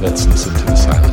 Let's listen to the silence.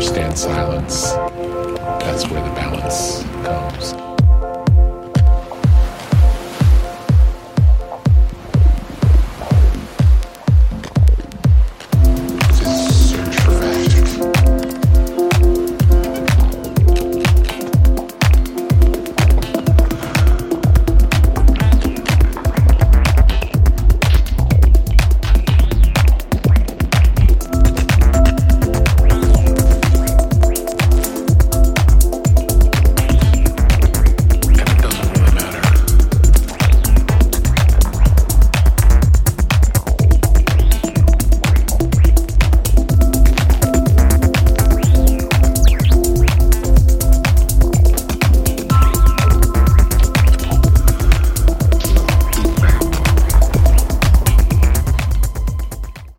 understand silence. That's where the balance comes.